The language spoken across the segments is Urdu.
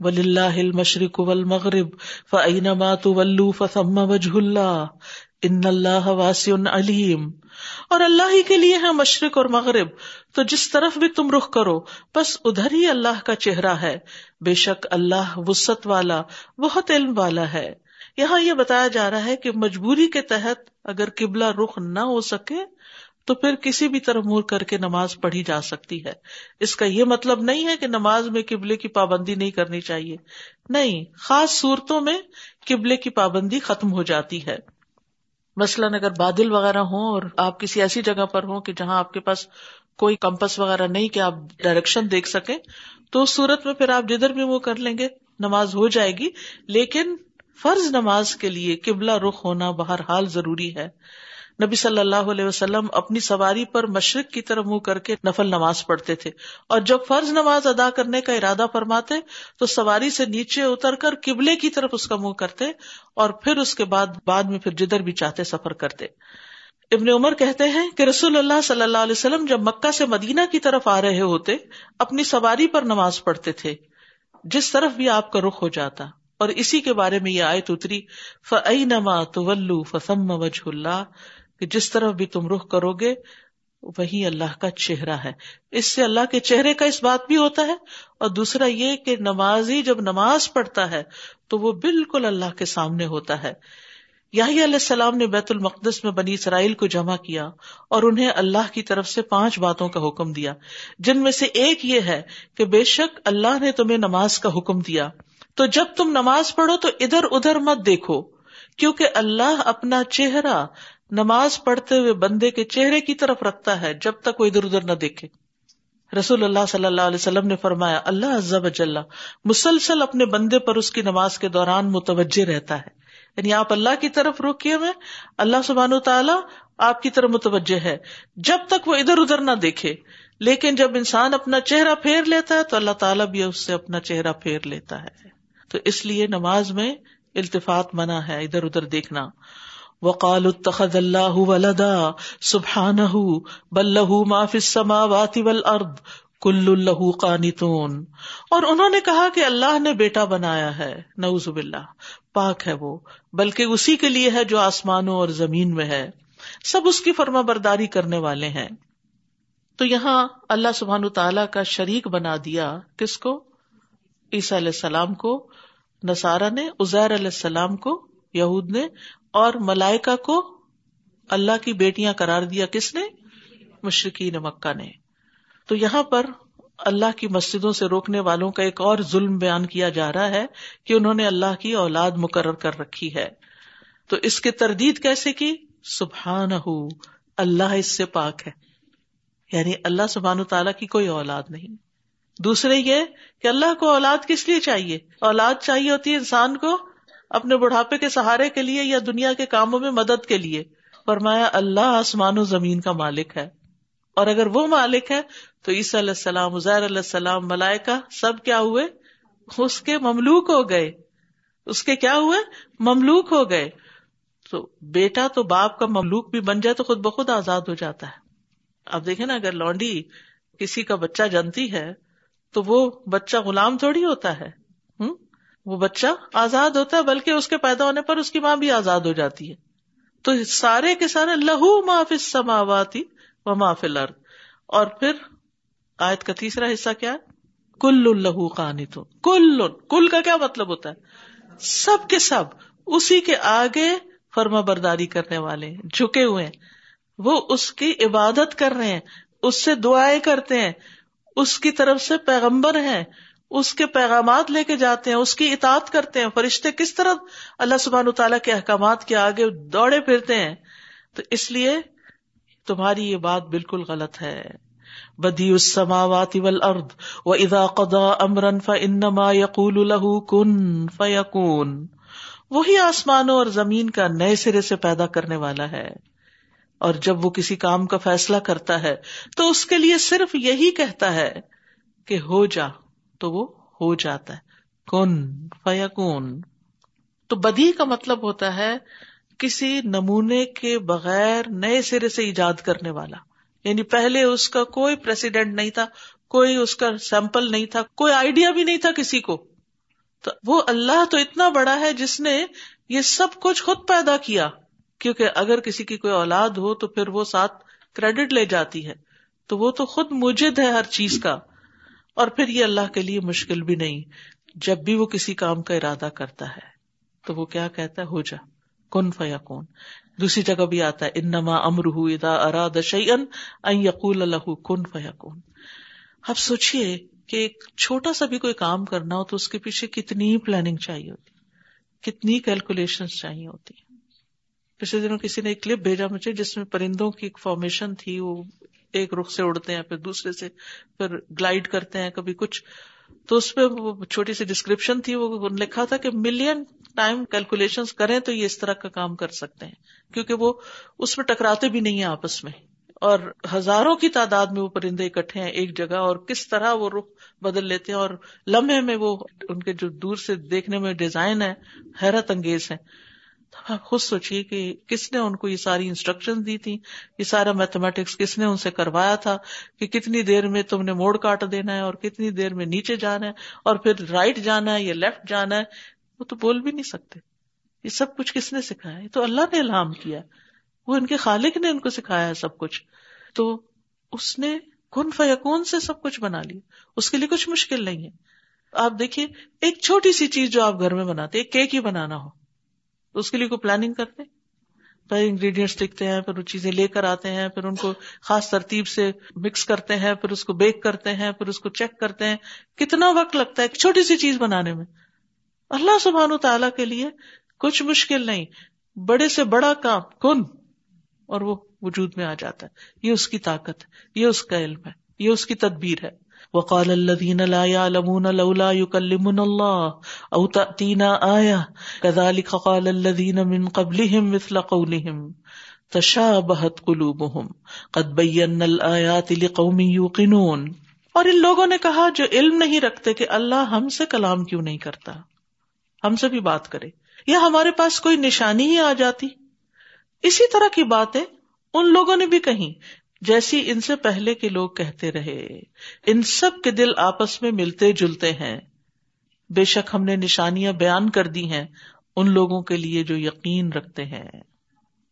ولی اللہ مشرق ول مغرب فعینما تو ولو فسم وجہ اللہ ان اللہ واسی علیم اور اللہ ہی کے لیے ہے مشرق اور مغرب۔ تو جس طرف بھی تم رخ کرو، بس ادھر ہی اللہ کا چہرہ ہے۔ بے شک اللہ وسط والا، بہت علم والا ہے۔ یہاں یہ بتایا جا رہا ہے کہ مجبوری کے تحت اگر قبلہ رخ نہ ہو سکے تو پھر کسی بھی طرح مور کر کے نماز پڑھی جا سکتی ہے۔ اس کا یہ مطلب نہیں ہے کہ نماز میں قبلے کی پابندی نہیں کرنی چاہیے۔ نہیں، خاص صورتوں میں قبلے کی پابندی ختم ہو جاتی ہے۔ مثلاً اگر بادل وغیرہ ہوں اور آپ کسی ایسی جگہ پر ہوں کہ جہاں آپ کے پاس کوئی کمپس وغیرہ نہیں کہ آپ ڈائریکشن دیکھ سکیں، تو اس صورت میں پھر آپ جدھر بھی وہ کر لیں گے، نماز ہو جائے گی۔ لیکن فرض نماز کے لیے قبلہ رخ ہونا بہرحال ضروری ہے۔ نبی صلی اللہ علیہ وسلم اپنی سواری پر مشرق کی طرف منہ کر کے نفل نماز پڑھتے تھے۔ اور جب فرض نماز ادا کرنے کا ارادہ فرماتے، تو سواری سے نیچے اتر کر قبلے کی طرف اس کا منہ کرتے اور پھر اس کے بعد بعد میں پھر جدھر بھی چاہتے سفر کرتے۔ ابن عمر کہتے ہیں کہ رسول اللہ صلی اللہ علیہ وسلم جب مکہ سے مدینہ کی طرف آ رہے ہوتے، اپنی سواری پر نماز پڑھتے تھے۔ جس طرف بھی آپ کا رخ ہو جاتا۔ اور اسی کے بارے میں یہ آیت اتری فعی نما تو فسم وجہ اللہ کہ جس طرف بھی تم رخ کرو گے، وہی اللہ کا چہرہ ہے۔ اس سے اللہ کے چہرے کا اس بات بھی ہوتا ہے۔ اور دوسرا یہ کہ نمازی جب نماز پڑھتا ہے، تو وہ بالکل اللہ کے سامنے ہوتا ہے۔ یاہی علیہ السلام نے بیت المقدس میں بنی اسرائیل کو جمع کیا اور انہیں اللہ کی طرف سے پانچ باتوں کا حکم دیا۔ جن میں سے ایک یہ ہے کہ بے شک اللہ نے تمہیں نماز کا حکم دیا۔ تو جب تم نماز پڑھو تو ادھر ادھر مت دیکھو، کیونکہ اللہ اپنا چہرہ نماز پڑھتے ہوئے بندے کے چہرے کی طرف رکھتا ہے جب تک وہ ادھر ادھر نہ دیکھے۔ رسول اللہ صلی اللہ علیہ وسلم نے فرمایا، اللہ عزب اجلّہ مسلسل اپنے بندے پر اس کی نماز کے دوران متوجہ رہتا ہے۔ یعنی آپ اللہ کی طرف روکیے ہوئے، اللہ سبحان تعالیٰ آپ کی طرف متوجہ ہے۔ جب تک وہ ادھر ادھر نہ دیکھے، لیکن جب انسان اپنا چہرہ پھیر لیتا ہے تو اللہ تعالیٰ بھی اس سے اپنا چہرہ پھیر لیتا ہے۔ تو اس لیے نماز میں التفات منع ہے، ادھر ادھر دیکھنا۔ وقال اتخذ اللہ ولدا سبحانہ بل له ما في السماوات والارض کل اللہ قانتون۔ اور انہوں نے کہا کہ اللہ نے بیٹا بنایا ہے، نعوذ باللہ، پاک ہے وہ، بلکہ اسی کے لیے ہے جو آسمانوں اور زمین میں ہے۔ سب اس کی فرما برداری کرنے والے ہیں۔ تو یہاں اللہ سبحان تعالی کا شریک بنا دیا کس کو؟ عیسیٰ علیہ السلام کو نسارا نے ازیر علیہ السلام کو، یہود نے اور ملائکا کو اللہ کی بیٹیاں قرار دیا کس نے؟ مشرقین مکہ نے۔ تو یہاں پر اللہ کی مسجدوں سے روکنے والوں کا ایک اور ظلم بیان کیا جا رہا ہے کہ انہوں نے اللہ کی اولاد مقرر کر رکھی ہے۔ تو اس کی تردید کیسے کی؟ سبحان اللہ اس سے پاک ہے۔ یعنی اللہ سبحان تعالیٰ کی کوئی اولاد نہیں۔ دوسرے یہ کہ اللہ کو اولاد کس لیے چاہیے؟ اولاد چاہیے ہوتی ہے انسان کو اپنے بڑھاپے کے سہارے کے لیے یا دنیا کے کاموں میں مدد کے لیے۔ فرمایا، اللہ آسمان و زمین کا مالک ہے۔ اور اگر وہ مالک ہے، تو عیسی علیہ السلام، عزیر علیہ السلام، ملائکہ سب کیا ہوئے؟ اس کے مملوک ہو گئے۔ اس کے کیا ہوئے؟ مملوک ہو گئے۔ تو بیٹا تو باپ کا مملوک بھی بن جائے تو خود بخود آزاد ہو جاتا ہے۔ اب دیکھیں نا، اگر لونڈی کسی کا بچہ جنتی ہے، تو وہ بچہ غلام تھوڑی ہوتا ہے۔ وہ بچہ آزاد ہوتا ہے، بلکہ اس کے پیدا ہونے پر اس کی ماں بھی آزاد ہو جاتی ہے۔ تو سارے کے سارے لہو معاف سماواتی و معاف الارض۔ اور پھر آیت کا تیسرا حصہ کیا ہے؟ کل لہو قانت کل کل کا کیا مطلب ہوتا ہے؟ سب کے سب اسی کے آگے فرما برداری کرنے والے جھکے ہوئے ہیں۔ وہ اس کی عبادت کر رہے ہیں، اس سے دعائیں کرتے ہیں۔ اس کی طرف سے پیغمبر ہیں۔ اس کے پیغامات لے کے جاتے ہیں، اس کی اطاعت کرتے ہیں، فرشتے کس طرح اللہ سبحان تعالیٰ کے احکامات کے آگے دوڑے پھرتے ہیں۔ تو اس لیے تمہاری یہ بات بالکل غلط ہے۔ بدی السماوات والارض واذا قضى امرا فانما يقول له كن فيكون۔ وہی آسمانوں اور زمین کا نئے سرے سے پیدا کرنے والا ہے۔ اور جب وہ کسی کام کا فیصلہ کرتا ہے، تو اس کے لیے صرف یہی کہتا ہے کہ ہو جا۔ تو وہ ہو جاتا ہے۔ کن، فیکون۔ تو بدی کا مطلب ہوتا ہے کسی نمونے کے بغیر نئے سرے سے ایجاد کرنے والا۔ یعنی پہلے اس کا کوئی پریسیڈنٹ نہیں تھا، کوئی اس کا سیمپل نہیں تھا، کوئی آئیڈیا بھی نہیں تھا کسی کو۔ تو وہ اللہ تو اتنا بڑا ہے جس نے یہ سب کچھ خود پیدا کیا۔ کیونکہ اگر کسی کی کوئی اولاد ہو تو پھر وہ ساتھ کریڈٹ لے جاتی ہے۔ تو وہ تو خود مجد ہے ہر چیز کا۔ اور پھر یہ اللہ کے لیے مشکل بھی نہیں۔ جب بھی وہ کسی کام کا ارادہ کرتا ہے، تو وہ کیا کہتا ہے؟ ہو جا، کن فیا کون دوسری جگہ بھی آتا ہے، انما امر ادا اراد شعین یقول اللہ کن فیا کون اب سوچیے کہ ایک چھوٹا سا بھی کوئی کام کرنا ہو تو اس کے پیچھے کتنی پلاننگ چاہیے ہوتی، کتنی کیلکولیشن چاہیے ہوتی۔ پچھلے دنوں کسی نے ایک کلپ بھیجا مجھے جس میں پرندوں کی ایک فارمیشن تھی، وہ ایک رخ سے اڑتے ہیں، پھر دوسرے سے پھر گلائڈ کرتے ہیں کبھی کچھ۔ تو اس پہ وہ چھوٹی سی ڈسکرپشن تھی، وہ لکھا تھا کہ ملین ٹائم کیلکولیشن کریں تو یہ اس طرح کا کام کر سکتے ہیں۔ کیونکہ وہ اس میں ٹکراتے بھی نہیں ہیں آپس میں۔ اور ہزاروں کی تعداد میں وہ پرندے اکٹھے ہیں ایک جگہ، اور کس طرح وہ رخ بدل لیتے ہیں۔ اور لمحے میں وہ ان کے جو دور سے دیکھنے میں ڈیزائن ہے، حیرت انگیز ہے آپ خود سوچیے کہ کس نے ان کو یہ ساری انسٹرکشن دی تھی یہ سارا میتھمیٹکس کس نے ان سے کروایا تھا کہ کتنی دیر میں تم نے موڑ کاٹ دینا ہے اور کتنی دیر میں نیچے جانا ہے اور پھر رائٹ جانا ہے یا لیفٹ جانا ہے، وہ تو بول بھی نہیں سکتے۔ یہ سب کچھ کس نے سکھایا؟ ہے تو اللہ نے الحام کیا۔ وہ ان کے خالق نے ان کو سکھایا ہے سب کچھ۔ تو اس نے کن فیکون سے سب کچھ بنا لیا؟ اس کے لیے کچھ مشکل نہیں ہے۔ آپ دیکھیے، ایک چھوٹی سی چیز جو آپ گھر میں بناتے ایک کیک ہی بنانا ہو۔ تو اس کے لیے کوئی پلاننگ کرتے؟ پہلے انگریڈینٹس لکھتے ہیں، پھر وہ چیزیں لے کر آتے ہیں، پھر ان کو خاص ترتیب سے مکس کرتے ہیں، پھر اس کو بیک کرتے ہیں، پھر اس کو چیک کرتے ہیں۔ کتنا وقت لگتا ہے چھوٹی سی چیز بنانے میں؟ اللہ سبحان و تعالیٰ کے لیے کچھ مشکل نہیں۔ بڑے سے بڑا کام، کن؟ اور وہ وجود میں آ جاتا ہے۔ یہ اس کی طاقت ہے، یہ اس کا علم ہے، یہ اس کی تدبیر ہے۔ وقال الذين لا يعلمون لولا يكلمنا الله او تاتينا ايه كذلك قال الذين من قبلهم مثل قولهم. تشابهت قلوبهم. قد بينا الايات لقوم يوقنون. اور ان لوگوں نے کہا جو علم نہیں رکھتے کہ اللہ ہم سے کلام کیوں نہیں کرتا؟ ہم سے بھی بات کرے. یا ہمارے پاس کوئی نشانی ہی آ جاتی؟ اسی طرح کی باتیں ان لوگوں نے بھی کہیں جیسی ان سے پہلے کے لوگ کہتے رہے، ان سب کے دل آپس میں ملتے جلتے ہیں۔ بے شک ہم نے نشانیاں بیان کر دی ہیں ان لوگوں کے لیے جو یقین رکھتے ہیں۔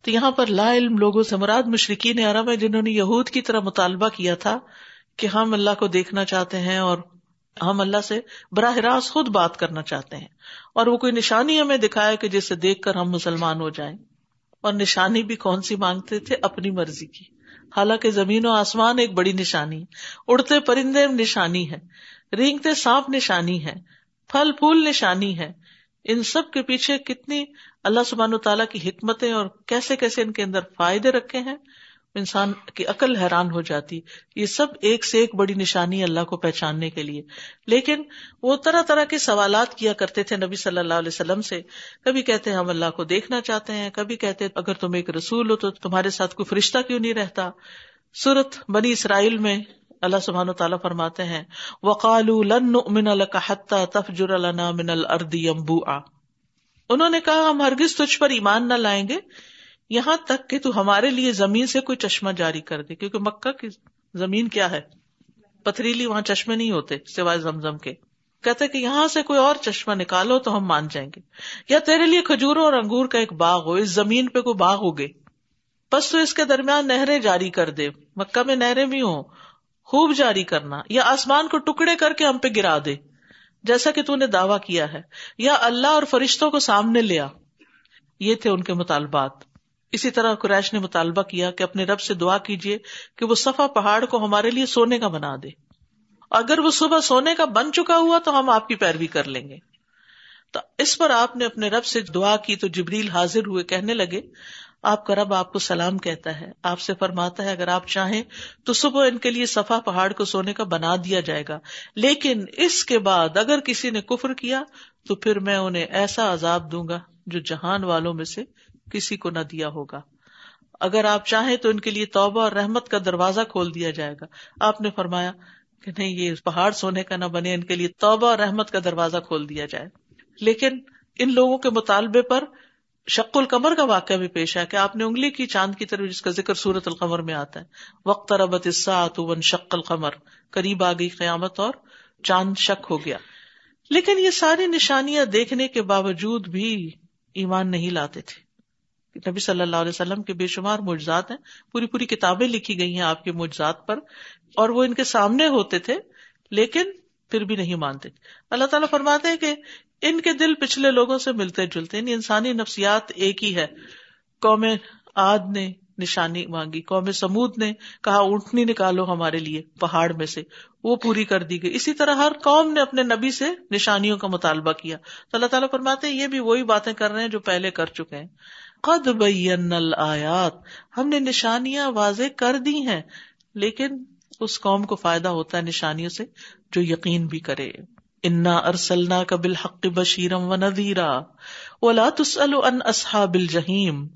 تو یہاں پر لا علم لوگوں سے مراد مشرقین عرب ہے جنہوں نے یہود کی طرح مطالبہ کیا تھا کہ ہم اللہ کو دیکھنا چاہتے ہیں اور ہم اللہ سے براہ راست خود بات کرنا چاہتے ہیں۔ اور وہ کوئی نشانی ہمیں دکھائے کہ جسے دیکھ کر ہم مسلمان ہو جائیں۔ اور نشانی بھی کون سی مانگتے تھے؟ اپنی مرضی کی۔ حالانکہ زمین و آسمان ایک بڑی نشانی، اڑتے پرندے نشانی ہے رینگتے سانپ نشانی ہے پھل پھول نشانی ہے ان سب کے پیچھے کتنی اللہ سبحان و تعالیٰ کی حکمتیں اور کیسے کیسے ان کے اندر فائدے رکھے ہیں انسان کی عقل حیران ہو جاتی، یہ سب ایک سے ایک بڑی نشانی اللہ کو پہچاننے کے لیے۔ لیکن وہ طرح طرح کے سوالات کیا کرتے تھے نبی صلی اللہ علیہ وسلم سے۔ کبھی کہتے ہیں ہم اللہ کو دیکھنا چاہتے ہیں، کبھی کہتے اگر تم ایک رسول ہو تو تمہارے ساتھ کوئی فرشتہ کیوں نہیں رہتا؟ سورت بنی اسرائیل میں اللہ سبحان تعالیٰ فرماتے ہیں وقال لن تفجر لنا من الارض ينبوعا۔ انہوں نے کہا، ہم ہرگز تجھ پر ایمان نہ لائیں گے۔ یہاں تک کہ تو ہمارے لیے زمین سے کوئی چشمہ جاری کر دے، کیونکہ مکہ کی زمین کیا ہے؟ پتھریلی وہاں چشمے نہیں ہوتے، سوائے زمزم کے۔ کہتے کہ یہاں سے کوئی اور چشمہ نکالو تو ہم مان جائیں گے۔ یا تیرے لیے کھجوروں اور انگور کا ایک باغ ہو، اس زمین پہ کوئی باغ ہوگے بس تو اس کے درمیان نہریں جاری کر دے۔ مکہ میں نہریں بھی ہوں، خوب جاری کرنا، یا آسمان کو ٹکڑے کر کے ہم پہ گرا دے، جیسا کہ تو نے دعویٰ کیا ہے۔ یا اللہ اور فرشتوں کو سامنے لیا یہ تھے ان کے مطالبات۔ اسی طرح قریش نے مطالبہ کیا کہ اپنے رب سے دعا کیجیے کہ وہ صفا پہاڑ کو ہمارے لیے سونے کا بنا دے۔ اگر وہ صبح سونے کا بن چکا ہوا تو ہم آپ کی پیروی کر لیں گے۔ تو اس پر آپ نے اپنے رب سے دعا کی تو جبریل حاضر ہوئے کہنے لگے، آپ کا رب آپ کو سلام کہتا ہے۔ آپ سے فرماتا ہے، اگر آپ چاہیں تو صبح ان کے لیے صفا پہاڑ کو سونے کا بنا دیا جائے گا۔ لیکن اس کے بعد اگر کسی نے کفر کیا تو پھر میں انہیں ایسا عذاب دوں گا جو جہان والوں میں سے کسی کو نہ دیا ہوگا۔ اگر آپ چاہیں تو ان کے لیے توبہ اور رحمت کا دروازہ کھول دیا جائے گا۔ آپ نے فرمایا کہ نہیں، یہ پہاڑ سونے کا نہ بنے، ان کے لیے توبہ اور رحمت کا دروازہ کھول دیا جائے۔ لیکن ان لوگوں کے مطالبے پر شک القمر کا واقعہ بھی پیش ہے کہ آپ نے انگلی کی چاند کی طرف، جس کا ذکر سورت القمر میں آتا ہے وقت ربت ون شک القمر، قریب آ گئی قیامت اور چاند شک ہو گیا۔ لیکن یہ ساری نشانیاں دیکھنے کے باوجود بھی ایمان نہیں لاتے تھے۔ نبی صلی اللہ علیہ وسلم کے بے شمار معجزات ہیں۔ پوری پوری کتابیں لکھی گئی ہیں آپ کے معجزات پر اور وہ ان کے سامنے ہوتے تھے، لیکن پھر بھی نہیں مانتے۔ اللہ تعالیٰ فرماتے ہیں کہ ان کے دل پچھلے لوگوں سے ملتے جلتے یعنی انسانی نفسیات ایک ہی ہے۔ قوم آد نے نشانی مانگی۔ قوم سمود نے کہا، اونٹنی نکالو ہمارے لیے پہاڑ میں سے۔ وہ پوری کر دی گئی۔ اسی طرح ہر قوم نے اپنے نبی سے نشانیوں کا مطالبہ کیا۔ تو اللہ تعالیٰ فرماتے ہیں، یہ بھی وہی باتیں کر رہے ہیں جو پہلے کر چکے ہیں۔ قد بین آیات ہم نے نشانیاں واضح کر دی ہیں، لیکن اس قوم کو فائدہ ہوتا ہے نشانیوں سے جو یقین بھی کرے۔ انا ارسلنا کا بالحق بشیرم و نذیرا ولا تسأل عن اصحاب الجحیم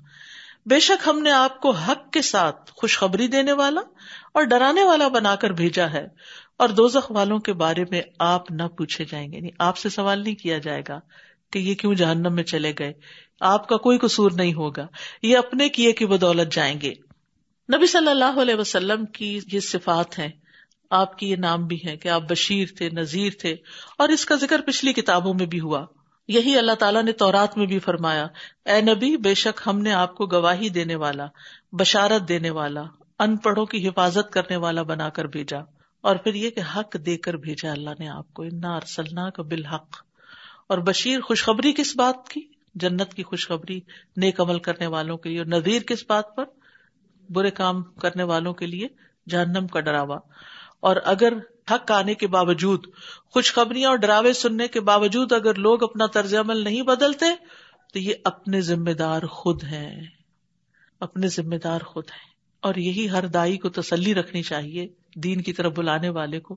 بے شک ہم نے آپ کو حق کے ساتھ خوشخبری دینے والا اور ڈرانے والا بنا کر بھیجا ہے اور دوزخ والوں کے بارے میں آپ نہ پوچھے جائیں گے۔ یعنی آپ سے سوال نہیں کیا جائے گا کہ یہ کیوں جہنم میں چلے گئے۔ آپ کا کوئی قصور نہیں ہوگا۔ یہ اپنے کیے کی بدولت جائیں گے۔ نبی صلی اللہ علیہ وسلم کی یہ صفات ہیں۔ آپ کی یہ نام بھی ہے کہ آپ بشیر تھے، نذیر تھے اور اس کا ذکر پچھلی کتابوں میں بھی ہوا۔ یہی اللہ تعالیٰ نے تورات میں بھی فرمایا، اے نبی، بے شک ہم نے آپ کو گواہی دینے والا، بشارت دینے والا، ان پڑھوں کی حفاظت کرنے والا بنا کر بھیجا، اور پھر یہ کہ حق دے کر بھیجا اللہ نے آپ کو، انا ارسلنا کا بالحق۔ اور بشیر خوشخبری کس بات کی؟ جنت کی خوشخبری، نیک عمل کرنے والوں کے لیے، اور نذیر کس بات پر؟ برے کام کرنے والوں کے لیے، جہنم کا ڈراوا۔ اور اگر حق آنے کے باوجود، خوشخبریاں اور ڈراوے سننے کے باوجود اگر لوگ اپنا طرز عمل نہیں بدلتے، تو یہ اپنے ذمہ دار خود ہیں۔ اپنے ذمہ دار خود ہیں۔ اور یہی ہر دائی کو تسلی رکھنی چاہیے دین کی طرف بلانے والے کو،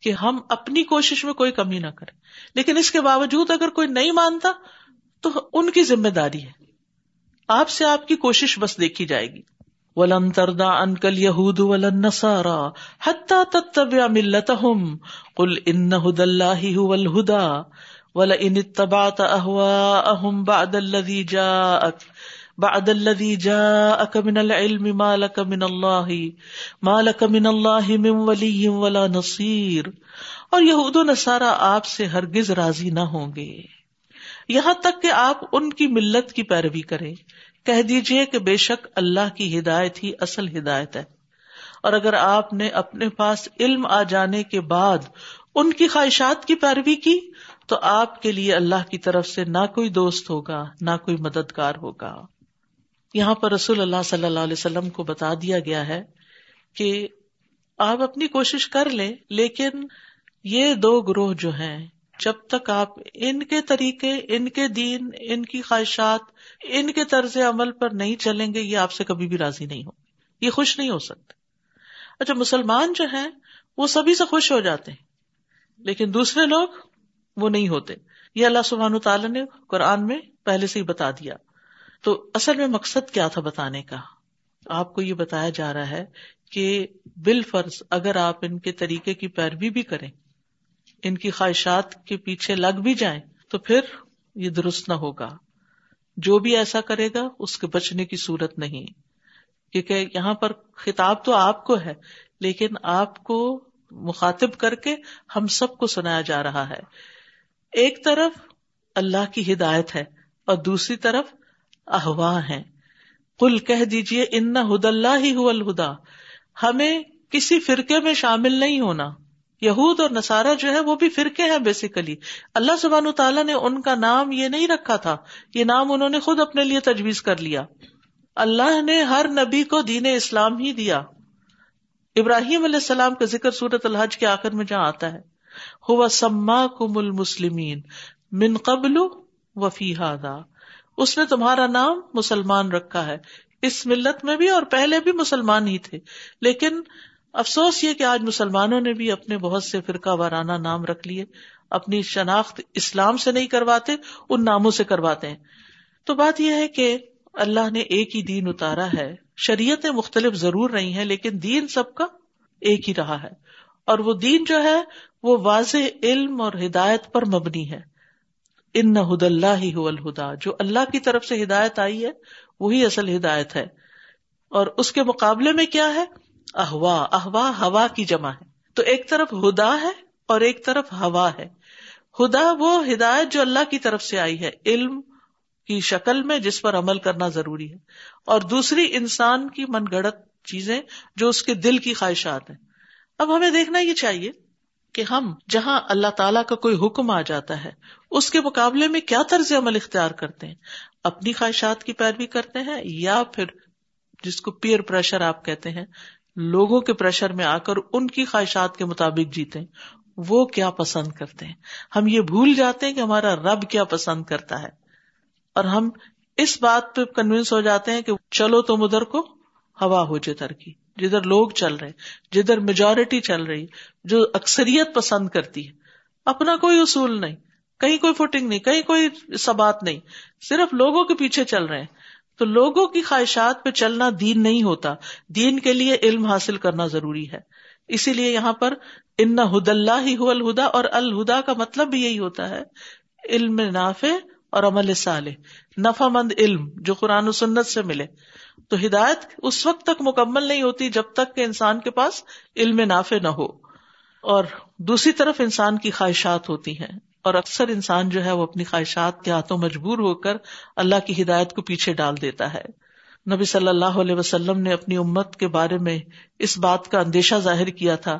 کہ ہم اپنی کوشش میں کوئی کمی نہ کریں۔ لیکن اس کے باوجود اگر کوئی نہیں مانتا، تو ان کی ذمہ داری ہے۔ آپ سے آپ کی کوشش بس دیکھی جائے گی۔ ولن تردا انکل یہود ولن نسارا حتى تتبع ملتهم. قل ان هدى الله هو الهدى. ولئن اتبعت اهواءهم بعد الذي جاءك، بعد الذي جاءك من العلم ما لك من الله، ما لك من الله من ولي ولا نصير. اور یہود و نصارا آپ سے ہرگز راضی نہ ہوں گے۔ یہاں تک کہ آپ ان کی ملت کی پیروی کریں۔ کہہ دیجیے کہ بے شک اللہ کی ہدایت ہی اصل ہدایت ہے۔ اور اگر آپ نے اپنے پاس علم آ جانے کے بعد ان کی خواہشات کی پیروی کی، تو آپ کے لیے اللہ کی طرف سے نہ کوئی دوست ہوگا، نہ کوئی مددگار ہوگا۔ یہاں پر رسول اللہ صلی اللہ علیہ وسلم کو بتا دیا گیا ہے کہ آپ اپنی کوشش کر لیں، لیکن یہ دو گروہ جو ہیں جب تک آپ ان کے طریقے، ان کے دین، ان کی خواہشات، ان کے طرز عمل پر نہیں چلیں گے، یہ آپ سے کبھی بھی راضی نہیں ہو یہ خوش نہیں ہو سکتے۔ اچھا مسلمان جو ہیں، وہ سبھی سے خوش ہو جاتے ہیں، لیکن دوسرے لوگ وہ نہیں ہوتے۔ یہ اللہ سبحان تعالیٰ نے قرآن میں پہلے سے ہی بتا دیا۔ تو اصل میں مقصد کیا تھا بتانے کا؟ آپ کو یہ بتایا جا رہا ہے کہ بال فرض اگر آپ ان کے طریقے کی پیروی بھی کریں ان کی خواہشات کے پیچھے لگ بھی جائیں تو پھر یہ درست نہ ہوگا۔ جو بھی ایسا کرے گا، اس کے بچنے کی صورت نہیں۔ کیونکہ یہاں پر خطاب تو آپ کو ہے، لیکن آپ کو مخاطب کر کے ہم سب کو سنایا جا رہا ہے۔ ایک طرف اللہ کی ہدایت ہے اور دوسری طرف احوا ہے کل کہہ دیجیے ان ہد اللہ ہی الہدا۔ ہمیں کسی فرقے میں شامل نہیں ہونا۔ یہود اور نصارہ جو ہے وہ بھی فرقے ہیں بیسیکلی اللہ سبحان تعالیٰ نے ان کا نام یہ نہیں رکھا تھا. یہ نام انہوں نے خود اپنے لیے تجویز کر لیا. اللہ نے ہر نبی کو دین اسلام ہی دیا. ابراہیم علیہ السلام کا ذکر سورت الحج کے آخر میں جہاں آتا ہے. ہوا سما کم المسلمین من قبل وفی ہادا اس نے تمہارا نام مسلمان رکھا ہے. اس ملت میں بھی اور پہلے بھی مسلمان ہی تھے. لیکن افسوس یہ کہ آج مسلمانوں نے بھی اپنے بہت سے فرقہ وارانہ نام رکھ لیے، اپنی شناخت اسلام سے نہیں کرواتے، ان ناموں سے کرواتے ہیں۔ تو بات یہ ہے کہ اللہ نے ایک ہی دین اتارا ہے۔ شریعتیں مختلف ضرور رہی ہیں، لیکن دین سب کا ایک ہی رہا ہے۔ اور وہ دین جو ہے، وہ واضح علم اور ہدایت پر مبنی ہے۔ ان ہد اللہ ہی الہدا جو اللہ کی طرف سے ہدایت آئی ہے، وہی اصل ہدایت ہے۔ اور اس کے مقابلے میں کیا ہے؟ احوا احوا ہوا کی جمع ہے۔ تو ایک طرف ہدا ہے اور ایک طرف ہوا ہے۔ ہدا وہ ہدایت جو اللہ کی طرف سے آئی ہے، علم کی شکل میں جس پر عمل کرنا ضروری ہے۔ اور دوسری انسان کی من گڑت چیزیں جو اس کے دل کی خواہشات ہیں۔ اب ہمیں دیکھنا یہ چاہیے کہ ہم، جہاں اللہ تعالیٰ کا کوئی حکم آ جاتا ہے، اس کے مقابلے میں کیا طرز عمل اختیار کرتے ہیں؟ اپنی خواہشات کی پیروی کرتے ہیں یا پھر جس کو پیئر پریشر آپ کہتے ہیں لوگوں کے پریشر میں آ کر ان کی خواہشات کے مطابق جیتے ہیں۔ وہ کیا پسند کرتے ہیں؟ ہم یہ بھول جاتے ہیں کہ ہمارا رب کیا پسند کرتا ہے۔ اور ہم اس بات پہ کنوینس ہو جاتے ہیں کہ چلو تم ادھر کو، ہوا ہو جدھر کی۔ جدھر لوگ چل رہے، جدھر میجورٹی چل رہی، جو اکثریت پسند کرتی ہے۔ اپنا کوئی اصول نہیں، کہیں کوئی فوٹنگ نہیں، کہیں کوئی سبات نہیں۔ صرف لوگوں کے پیچھے چل رہے ہیں۔ تو لوگوں کی خواہشات پہ چلنا دین نہیں ہوتا۔ دین کے لیے علم حاصل کرنا ضروری ہے۔ اسی لیے یہاں پر ان ہد اللہ ہی ہو الہدا اور الہدا کا مطلب بھی یہی ہوتا ہے۔ علم نافع اور عمل صالح۔ نفع مند علم جو قرآن و سنت سے ملے۔ تو ہدایت اس وقت تک مکمل نہیں ہوتی جب تک کہ انسان کے پاس علم نافع نہ ہو۔ اور دوسری طرف انسان کی خواہشات ہوتی ہیں۔ اور اکثر انسان جو ہے وہ اپنی خواہشات کے ہاتھوں مجبور ہو کر اللہ کی ہدایت کو پیچھے ڈال دیتا ہے۔ نبی صلی اللہ علیہ وسلم نے اپنی امت کے بارے میں اس بات کا اندیشہ ظاہر کیا تھا۔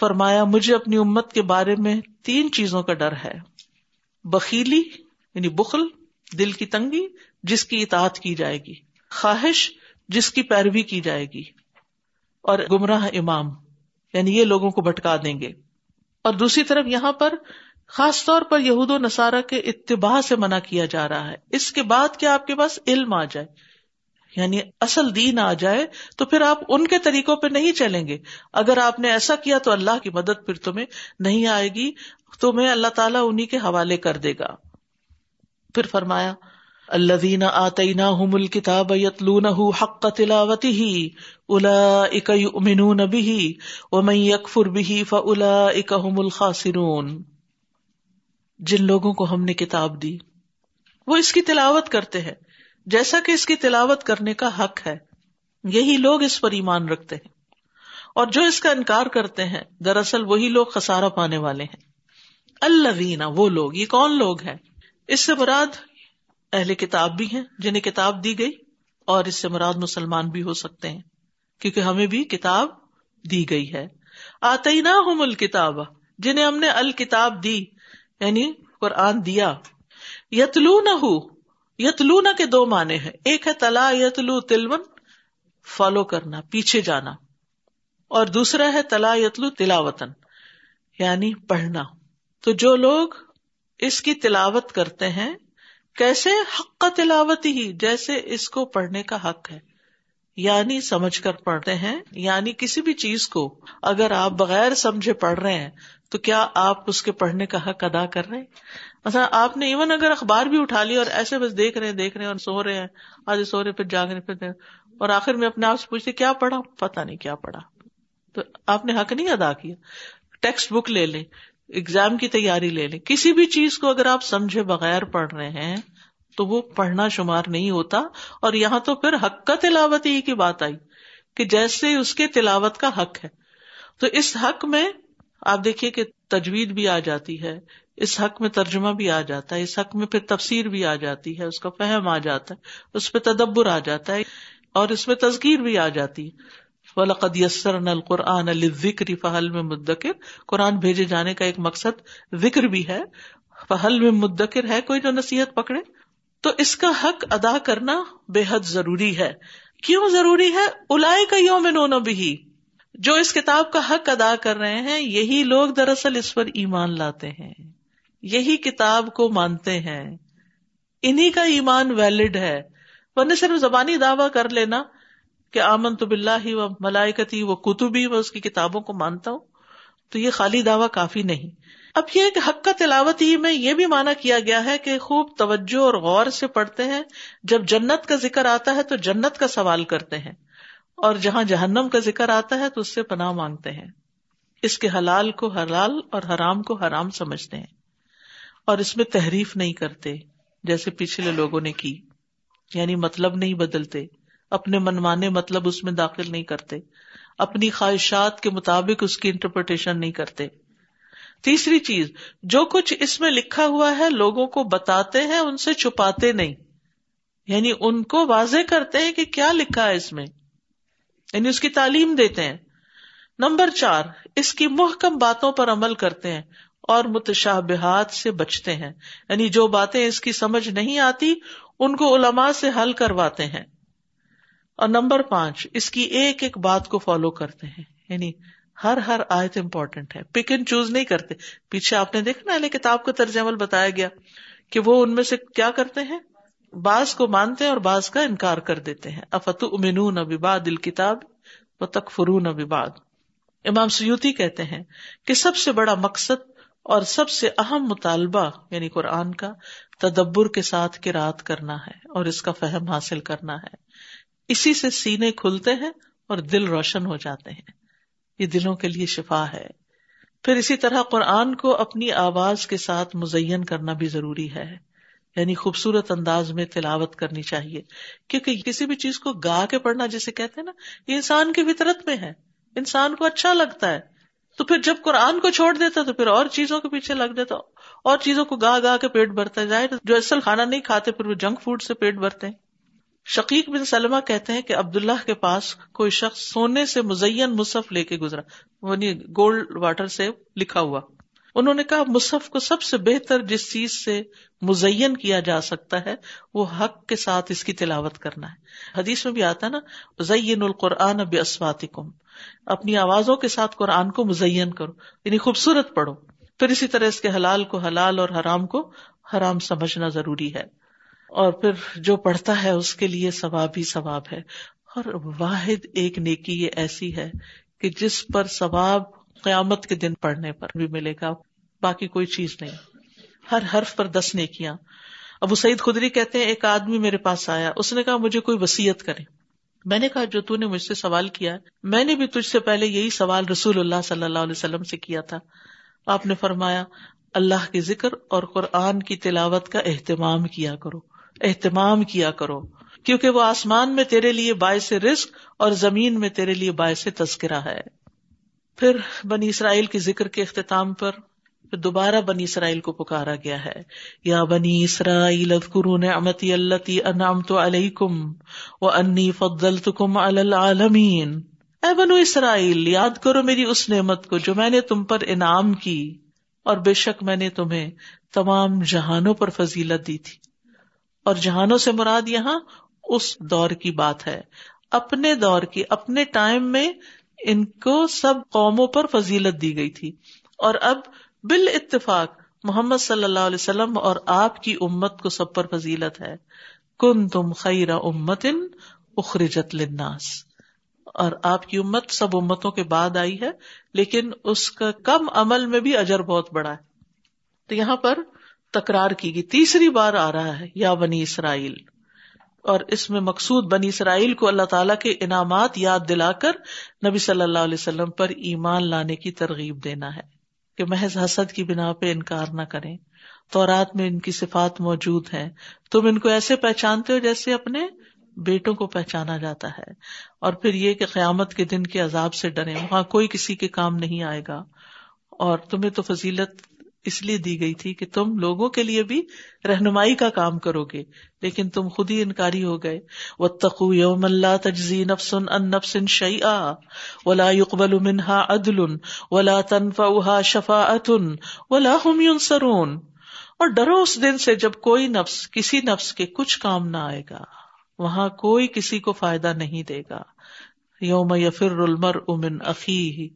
فرمایا، مجھے اپنی امت کے بارے میں تین چیزوں کا ڈر ہے۔ بخیلی یعنی بخل، دل کی تنگی، جس کی اطاعت کی جائے گی۔ خواہش، جس کی پیروی کی جائے گی۔ اور گمراہ امام یعنی یہ لوگوں کو بھٹکا دیں گے۔ اور دوسری طرف یہاں پر خاص طور پر یہود و نصارہ کے اتباع سے منع کیا جا رہا ہے۔ اس کے بعد کیا آپ کے پاس علم آ جائے؟ یعنی اصل دین آ جائے تو پھر آپ ان کے طریقوں پہ نہیں چلیں گے۔ اگر آپ نے ایسا کیا تو اللہ کی مدد پھر تمہیں نہیں آئے گی، تمہیں اللہ تعالیٰ انہیں کے حوالے کر دے گا۔ پھر فرمایا اللہ دینا آتینا مل کتاب یتلون حق تلاوتی ہی الا اک امنون بھی ومن یکفر بھی فلا اکہم الخاسرون۔ جن لوگوں کو ہم نے کتاب دی، وہ اس کی تلاوت کرتے ہیں۔ جیسا کہ اس کی تلاوت کرنے کا حق ہے، یہی لوگ اس پر ایمان رکھتے ہیں۔ اور جو اس کا انکار کرتے ہیں، دراصل وہی لوگ خسارا پانے والے ہیں۔ اللہ وہ لوگ، یہ کون لوگ ہیں؟ اس سے مراد اہل کتاب بھی ہیں، جنہیں کتاب دی گئی، اور اس سے مراد مسلمان بھی ہو سکتے ہیں۔ کیونکہ ہمیں بھی کتاب دی گئی ہے۔ آتی نہ ہوں الکتاب جنہیں ہم نے الکتاب دی یعنی قرآن دیا۔ یتلو نہ ہو یتلو نہ کے دو معنی ہیں۔ ایک ہے تلا یتلو تلون، فالو کرنا، پیچھے جانا۔ اور دوسرا ہے تلا یتلو تلاوتن یعنی پڑھنا۔ تو جو لوگ اس کی تلاوت کرتے ہیں، کیسے؟ حق کا تلاوت ہی، جیسے اس کو پڑھنے کا حق ہے۔ یعنی سمجھ کر پڑھتے ہیں یعنی کسی بھی چیز کو اگر آپ بغیر سمجھے پڑھ رہے ہیں تو کیا آپ اس کے پڑھنے کا حق ادا کر رہے ہیں؟ اچھا آپ نے ایون اگر اخبار بھی اٹھا لیا اور ایسے بس دیکھ رہے ہیں، دیکھ رہے ہیں اور سو رہے ہیں، آج سو رہے پھر جاگ رہے پھر اور آخر میں اپنے آپ سے پوچھتے کیا پڑھا؟ پتا نہیں کیا پڑھا۔ تو آپ نے حق نہیں ادا کیا۔ ٹیکسٹ بک لے لیں اگزام کی تیاری لے لیں۔ کسی بھی چیز کو اگر آپ سمجھے بغیر پڑھ رہے ہیں، تو وہ پڑھنا شمار نہیں ہوتا۔ اور یہاں تو پھر حق کا تلاوت ہی کی بات آئی کہ جیسے اس کے تلاوت کا حق ہے۔ تو اس حق میں آپ دیکھیے کہ تجوید بھی آ جاتی ہے، اس حق میں ترجمہ بھی آ جاتا ہے، اس حق میں پھر تفسیر بھی آ جاتی ہے، اس کا فہم آ جاتا ہے، اس پہ تدبر آ جاتا ہے اور اس میں تذکیر بھی آ جاتی ہے۔ ولاقد یسر نل قرآن ذکر فہل میں مدکر قرآن بھیجے جانے کا ایک مقصد ذکر بھی ہے۔ فہل میں مدکر ہے کوئی جو نصیحت پکڑے؟ تو اس کا حق ادا کرنا بے حد ضروری ہے۔ کیوں ضروری ہے؟ الاائے کا یوم نو بھی جو اس کتاب کا حق ادا کر رہے ہیں، یہی لوگ دراصل اس پر ایمان لاتے ہیں۔ یہی کتاب کو مانتے ہیں۔ انہیں کا ایمان ویلڈ ہے۔ ورنہ صرف زبانی دعوی کر لینا کہ آمن تو بلّہ ہی ملائکتی وہ کتبی وہ اس کی کتابوں کو مانتا ہوں، تو یہ خالی دعوی کافی نہیں۔ اب یہ کہ حق کا تلاوت ہی میں یہ بھی مانا کیا گیا ہے کہ خوب توجہ اور غور سے پڑھتے ہیں۔ جب جنت کا ذکر آتا ہے تو جنت کا سوال کرتے ہیں۔ اور جہاں جہنم کا ذکر آتا ہے تو اس سے پناہ مانگتے ہیں۔ اس کے حلال کو حلال اور حرام کو حرام سمجھتے ہیں اور اس میں تحریف نہیں کرتے جیسے پچھلے لوگوں نے کی۔ یعنی مطلب نہیں بدلتے، اپنے منمانے مطلب اس میں داخل نہیں کرتے، اپنی خواہشات کے مطابق اس کی انٹرپریٹیشن نہیں کرتے۔ تیسری چیز، جو کچھ اس میں لکھا ہوا ہے لوگوں کو بتاتے ہیں، ان سے چھپاتے نہیں۔ یعنی ان کو واضح کرتے ہیں کہ کیا لکھا ہے اس میں۔ یعنی اس کی تعلیم دیتے ہیں۔ نمبر چار، اس کی محکم باتوں پر عمل کرتے ہیں اور متشابہات سے بچتے ہیں۔ یعنی جو باتیں اس کی سمجھ نہیں آتی، ان کو علماء سے حل کرواتے ہیں۔ اور نمبر پانچ، اس کی ایک ایک بات کو فالو کرتے ہیں۔ یعنی ہر ہر آیت امپورٹینٹ ہے۔ پک اینڈ چوز نہیں کرتے۔ پیچھے آپ نے دیکھا نا کتاب کا طرز عمل بتایا گیا کہ وہ ان میں سے کیا کرتے ہیں؟ بعض کو مانتے ہیں اور بعض کا انکار کر دیتے ہیں۔ افت امنون اباد الکتاب و تک فرون اباد امام سیوتی کہتے ہیں کہ سب سے بڑا مقصد اور سب سے اہم مطالبہ یعنی قرآن کا تدبر کے ساتھ کرایت کرنا ہے اور اس کا فہم حاصل کرنا ہے۔ اسی سے سینے کھلتے ہیں اور دل روشن ہو جاتے ہیں۔ یہ دلوں کے لیے شفا ہے۔ پھر اسی طرح قرآن کو اپنی آواز کے ساتھ مزین کرنا بھی ضروری ہے۔ یعنی خوبصورت انداز میں تلاوت کرنی چاہیے۔ کیونکہ کسی بھی چیز کو گا کے پڑھنا جسے کہتے ہیں نا، یہ انسان کی فطرت میں ہے۔ انسان کو اچھا لگتا ہے۔ تو پھر جب قرآن کو چھوڑ دیتا تو پھر اور چیزوں کے پیچھے لگ دیتا اور چیزوں کو گا گا کے پیٹ بھرتا جائے۔ جو اصل کھانا نہیں کھاتے، پھر وہ جنک فوڈ سے پیٹ بھرتے ہیں۔ شقیق بن سلمہ کہتے ہیں کہ عبداللہ کے پاس کوئی شخص سونے سے مزین مصحف لے کے گزرا۔ یعنی گولڈ واٹر سے لکھا ہوا۔ انہوں نے کہا مصحف کو سب سے بہتر جس چیز سے مزین کیا جا سکتا ہے، وہ حق کے ساتھ اس کی تلاوت کرنا ہے۔ حدیث میں بھی آتا ہے نا، زین القرآن اب اسوات اپنی آوازوں کے ساتھ قرآن کو مزین کرو یعنی خوبصورت پڑھو۔ پھر اسی طرح اس کے حلال کو حلال اور حرام کو حرام سمجھنا ضروری ہے۔ اور پھر جو پڑھتا ہے اس کے لیے ثواب ہی ثواب ہے۔ اور واحد ایک نیکی یہ ایسی ہے کہ جس پر ثواب قیامت کے دن پڑھنے پر بھی ملے گا۔ باقی کوئی چیز نہیں۔ ہر حرف پر دس نیکیاں۔ ابو سعید خدری کہتے ہیں، ایک آدمی میرے پاس آیا، اس نے کہا، مجھے کوئی وسیعت کرے میں نے کہا، جو تو نے مجھ سے سوال کیا میں نے بھی تجھ سے پہلے یہی سوال رسول اللہ صلی اللہ علیہ وسلم سے کیا تھا۔ آپ نے فرمایا، اللہ کے ذکر اور قرآن کی تلاوت کا اہتمام کیا کرو، اہتمام کیا کرو۔ کیونکہ وہ آسمان میں تیرے لیے باعث رزق اور زمین میں تیرے لیے باعث تذکرہ ہے۔ پھر بنی اسرائیل کے ذکر کے اختتام پر پھر دوبارہ بنی اسرائیل کو پکارا گیا ہے۔ یا بنی اسرائیل نعمتی التی انعمت علیکم و انی فضلتکم علی العالمین۔ اے بنو اسرائیل، یاد کرو میری اس نعمت کو جو میں نے تم پر انعام کی، اور بے شک میں نے تمہیں تمام جہانوں پر فضیلت دی تھی۔ اور جہانوں سے مراد یہاں اس دور کی بات ہے۔ اپنے دور کی، اپنے ٹائم میں ان کو سب قوموں پر فضیلت دی گئی تھی۔ اور اب بال اتفاق محمد صلی اللہ علیہ وسلم اور آپ کی امت کو سب پر فضیلت ہے۔ کن تم خیر امت اخرجت لناس اور آپ کی امت سب امتوں کے بعد آئی ہے، لیکن اس کا کم عمل میں بھی اجر بہت بڑا ہے۔ تو یہاں پر تکرار کی گئی۔ تیسری بار آ رہا ہے، یا بنی اسرائیل۔ اور اس میں مقصود بنی اسرائیل کو اللہ تعالیٰ کے انعامات یاد دلا کر نبی صلی اللہ علیہ وسلم پر ایمان لانے کی ترغیب دینا ہے۔ کہ محض حسد کی بنا پہ انکار نہ کریں۔ تو رات میں ان کی صفات موجود ہیں۔ تم ان کو ایسے پہچانتے ہو جیسے اپنے بیٹوں کو پہچانا جاتا ہے۔ اور پھر یہ کہ قیامت کے دن کے عذاب سے ڈرے وہاں کوئی کسی کے کام نہیں آئے گا۔ اور تمہیں تو فضیلت اس لیے دی گئی تھی کہ تم لوگوں کے لیے بھی رہنمائی کا کام کرو گے، لیکن تم خود ہی انکاری ہو گئے۔ و تقو یوم اللہ تجزی نفسن ان نفسن شعی آ ولا يقبل منها عدل ولا تنفعها شفاعت ولا هم ينصرون اور ڈرو اس دن سے جب کوئی نفس، کسی نفس کے کچھ کام نہ آئے گا، وہاں کوئی کسی کو فائدہ نہیں دے گا۔ یوم یفر المرء من اخیہ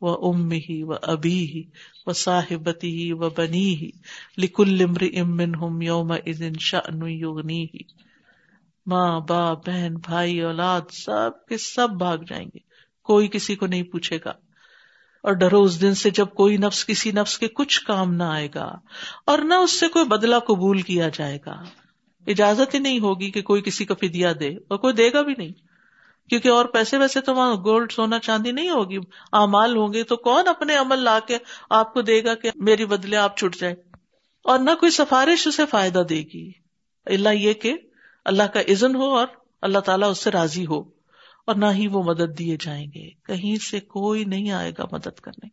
و ام ہی و ابی ہی و صاحبتی ہی و بنی ہی لکل امر امن ہم یوم ازن شأن یغنی ہی ماں، باپ، بہن، بھائی، اولاد، سب کے سب بھاگ جائیں گے۔ کوئی کسی کو نہیں پوچھے گا۔ اور ڈرو اس دن سے جب کوئی نفس کسی نفس کے کچھ کام نہ آئے گا اور نہ اس سے کوئی بدلہ قبول کیا جائے گا۔ اجازت ہی نہیں ہوگی کہ کوئی کسی کا فدیا دے اور کوئی دے گا بھی نہیں۔ کیونکہ اور پیسے ویسے تو وہاں گولڈ سونا چاندی نہیں ہوگی۔ امال ہوں گے تو کون اپنے عمل لا کے آپ کو دے گا کہ میری بدلے آپ چھٹ جائے اور نہ کوئی سفارش اسے فائدہ دے گی۔ اللہ یہ کہ اللہ کا عزن ہو اور اللہ تعالیٰ اس سے راضی ہو اور نہ ہی وہ مدد دیے جائیں گے۔ کہیں سے کوئی نہیں آئے گا مدد کرنے۔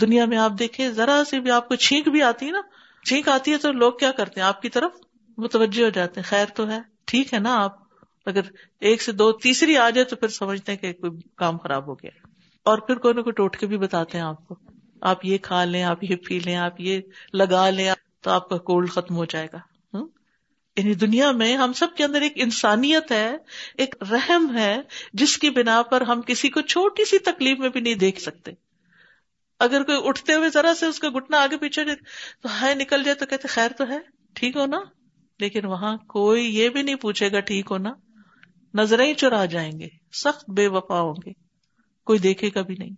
دنیا میں آپ دیکھیں، ذرا سی بھی آپ کو چھینک بھی آتی ہے نا۔ چھینک آتی ہے تو لوگ کیا کرتے ہیں؟ آپ کی طرف متوجہ ہو جاتے ہیں۔ خیر تو ہے، ٹھیک ہے نا آپ۔ اگر ایک سے دو تیسری آ جائے تو پھر سمجھتے ہیں کہ کوئی کام خراب ہو گیا اور پھر کوئی نہ کوئی ٹوٹکے بھی بتاتے ہیں آپ کو آپ یہ کھا لیں، آپ یہ پی لیں، آپ یہ لگا لیں، تو آپ کا کولڈ ختم ہو جائے گا۔ یعنی دنیا میں ہم سب کے اندر ایک انسانیت ہے، ایک رحم ہے، جس کی بنا پر ہم کسی کو چھوٹی سی تکلیف میں بھی نہیں دیکھ سکتے۔ اگر کوئی اٹھتے ہوئے ذرا سے اس کا گٹنا آگے پیچھے تو ہے نکل جائے تو کہتے خیر تو ہے، ٹھیک ہو نا؟ لیکن وہاں کوئی یہ بھی نہیں پوچھے گا ٹھیک ہو نا؟ نظریں چرا جائیں گے، سخت بے وفا ہوں گے، کوئی دیکھے گا بھی نہیں۔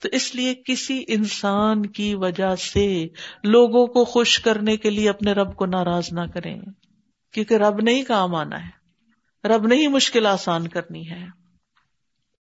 تو اس لیے کسی انسان کی وجہ سے لوگوں کو خوش کرنے کے لیے اپنے رب کو ناراض نہ کریں، کیونکہ رب نہیں کام آنا ہے، رب نہیں مشکل آسان کرنی ہے۔